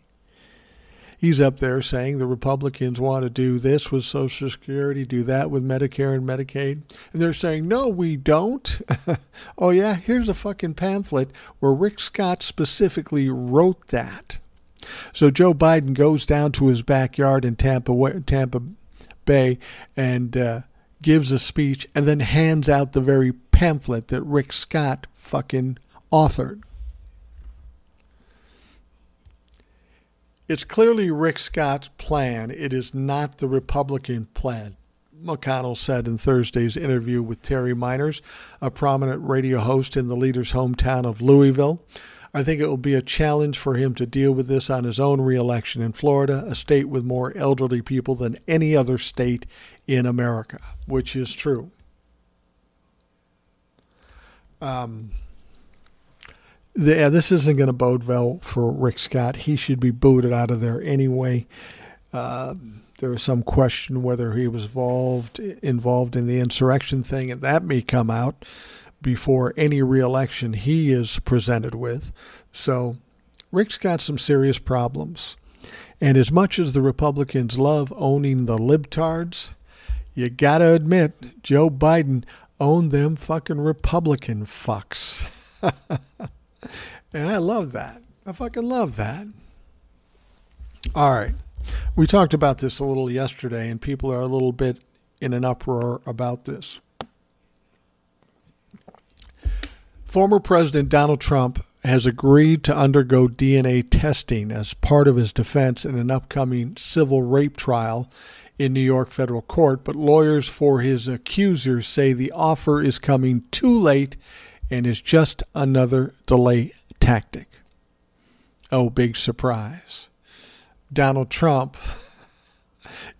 he's up there saying the Republicans want to do this with Social Security, do that with Medicare and Medicaid. And they're saying, no, we don't. oh, yeah, here's a fucking pamphlet where Rick Scott specifically wrote that. So Joe Biden goes down to his backyard in Tampa, Tampa Bay and uh, gives a speech and then hands out the very pamphlet that Rick Scott fucking authored. It's clearly Rick Scott's plan. It is not the Republican plan. McConnell said in Thursday's interview with Terry Meiners, a prominent radio host in the leader's hometown of Louisville. I think it will be a challenge for him to deal with this on his own reelection in Florida, a state with more elderly people than any other state in America, which is true. Um, yeah, this isn't going to bode well for Rick Scott. He should be booted out of there anyway. Uh, there was some question whether he was involved involved in the insurrection thing, and that may come out before any reelection he is presented with. So, Rick's got some serious problems. And as much as the Republicans love owning the libtards, you got to admit Joe Biden owned them fucking Republican fucks. And I love that. I fucking love that. All right. We talked about this a little yesterday, and people are a little bit in an uproar about this. Former President Donald Trump has agreed to undergo DNA testing as part of his defense in an upcoming civil rape trial in New York federal court, but lawyers for his accusers say the offer is coming too late and is just another delay tactic. Oh, big surprise. Donald Trump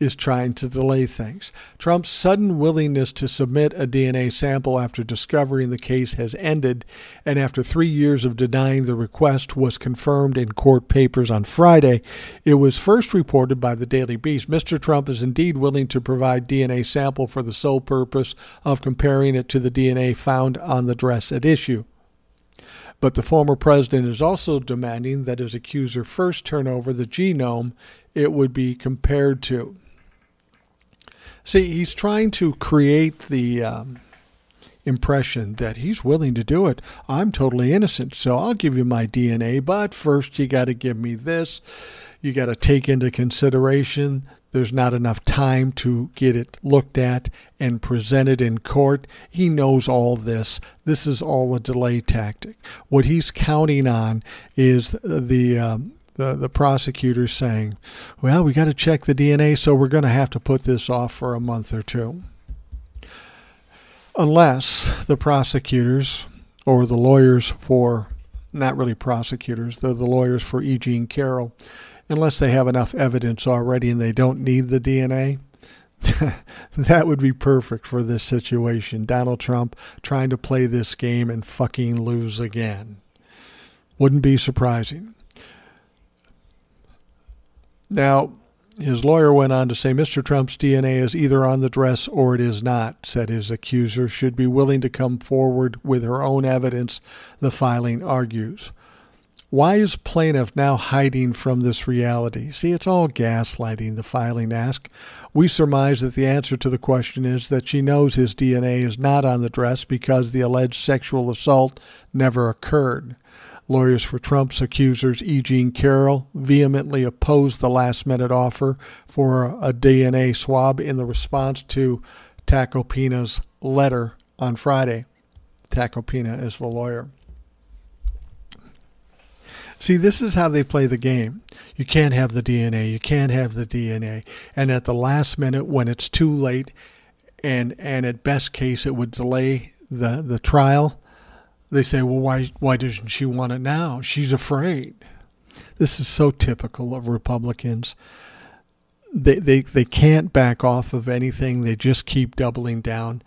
is trying to delay things. Trump's sudden willingness to submit a DNA sample after discovering the case has ended, and after three years of denying the request was confirmed in court papers on Friday. It was first reported by the Daily Beast. Mr. Trump is indeed willing to provide DNA sample for the sole purpose of comparing it to the DNA found on the dress at issue. But the former president is also demanding that his accuser first turn over the genome it would be compared to. See, he's trying to create the um, impression that he's willing to do it. I'm totally innocent, so I'll give you my DNA, but first you got to give me this. You got to take into consideration there's not enough time to get it looked at and presented in court. He knows all this. This is all a delay tactic. What he's counting on is the um, the, the prosecutor saying, well, we got to check the DNA, so we're going to have to put this off for a month or two. Unless the prosecutors or the lawyers for, not really prosecutors, they're the lawyers for E. Jean Carroll, unless they have enough evidence already and they don't need the DNA, that would be perfect for this situation. Donald Trump trying to play this game and fucking lose again. Wouldn't be surprising. Now, his lawyer went on to say Mr. Trump's DNA is either on the dress or it is not, said his accuser, should be willing to come forward with her own evidence, the filing argues. Why is plaintiff now hiding from this reality? See, it's all gaslighting, the filing asks. We surmise that the answer to the question is that she knows his DNA is not on the dress because the alleged sexual assault never occurred. Lawyers for Trump's accusers, E. Jean Carroll, vehemently opposed the last minute offer for a DNA swab in the response to Tacopina's letter on Friday. Tacopina is the lawyer. See, this is how they play the game. You can't have the DNA. You can't have the DNA. And at the last minute, when it's too late, and and at best case, it would delay the the trial they say, well, why, why doesn't she want it now? She's afraid. This is so typical of Republicans. They, they, they can't back off of anything, they just keep doubling down.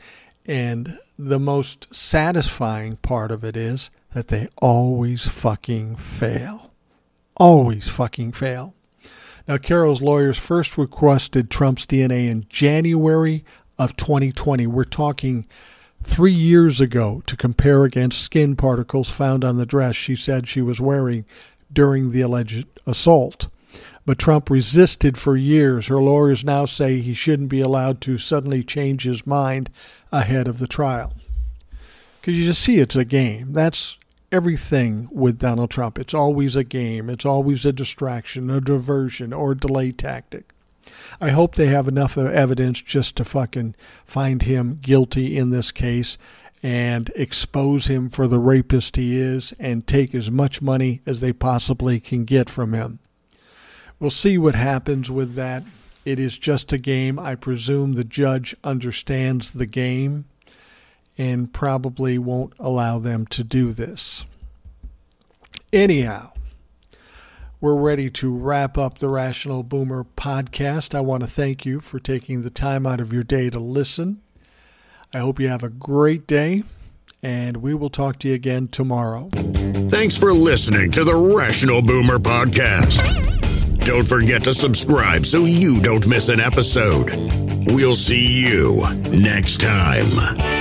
And the most satisfying part of it is that they always fucking fail. Always fucking fail. Now, Carroll's lawyers first requested Trump's DNA in January of 2020. We're talking three years ago to compare against skin particles found on the dress she said she was wearing during the alleged assault. But Trump resisted for years. Her lawyers now say he shouldn't be allowed to suddenly change his mind ahead of the trial. Because you just see it's a game. That's everything with Donald Trump. It's always a game, it's always a distraction, a diversion, or a delay tactic. I hope they have enough evidence just to fucking find him guilty in this case and expose him for the rapist he is and take as much money as they possibly can get from him. We'll see what happens with that. It is just a game. I presume the judge understands the game and probably won't allow them to do this. Anyhow, we're ready to wrap up the Rational Boomer podcast. I want to thank you for taking the time out of your day to listen. I hope you have a great day, and we will talk to you again tomorrow. Thanks for listening to the Rational Boomer podcast. Don't forget to subscribe so you don't miss an episode. We'll see you next time.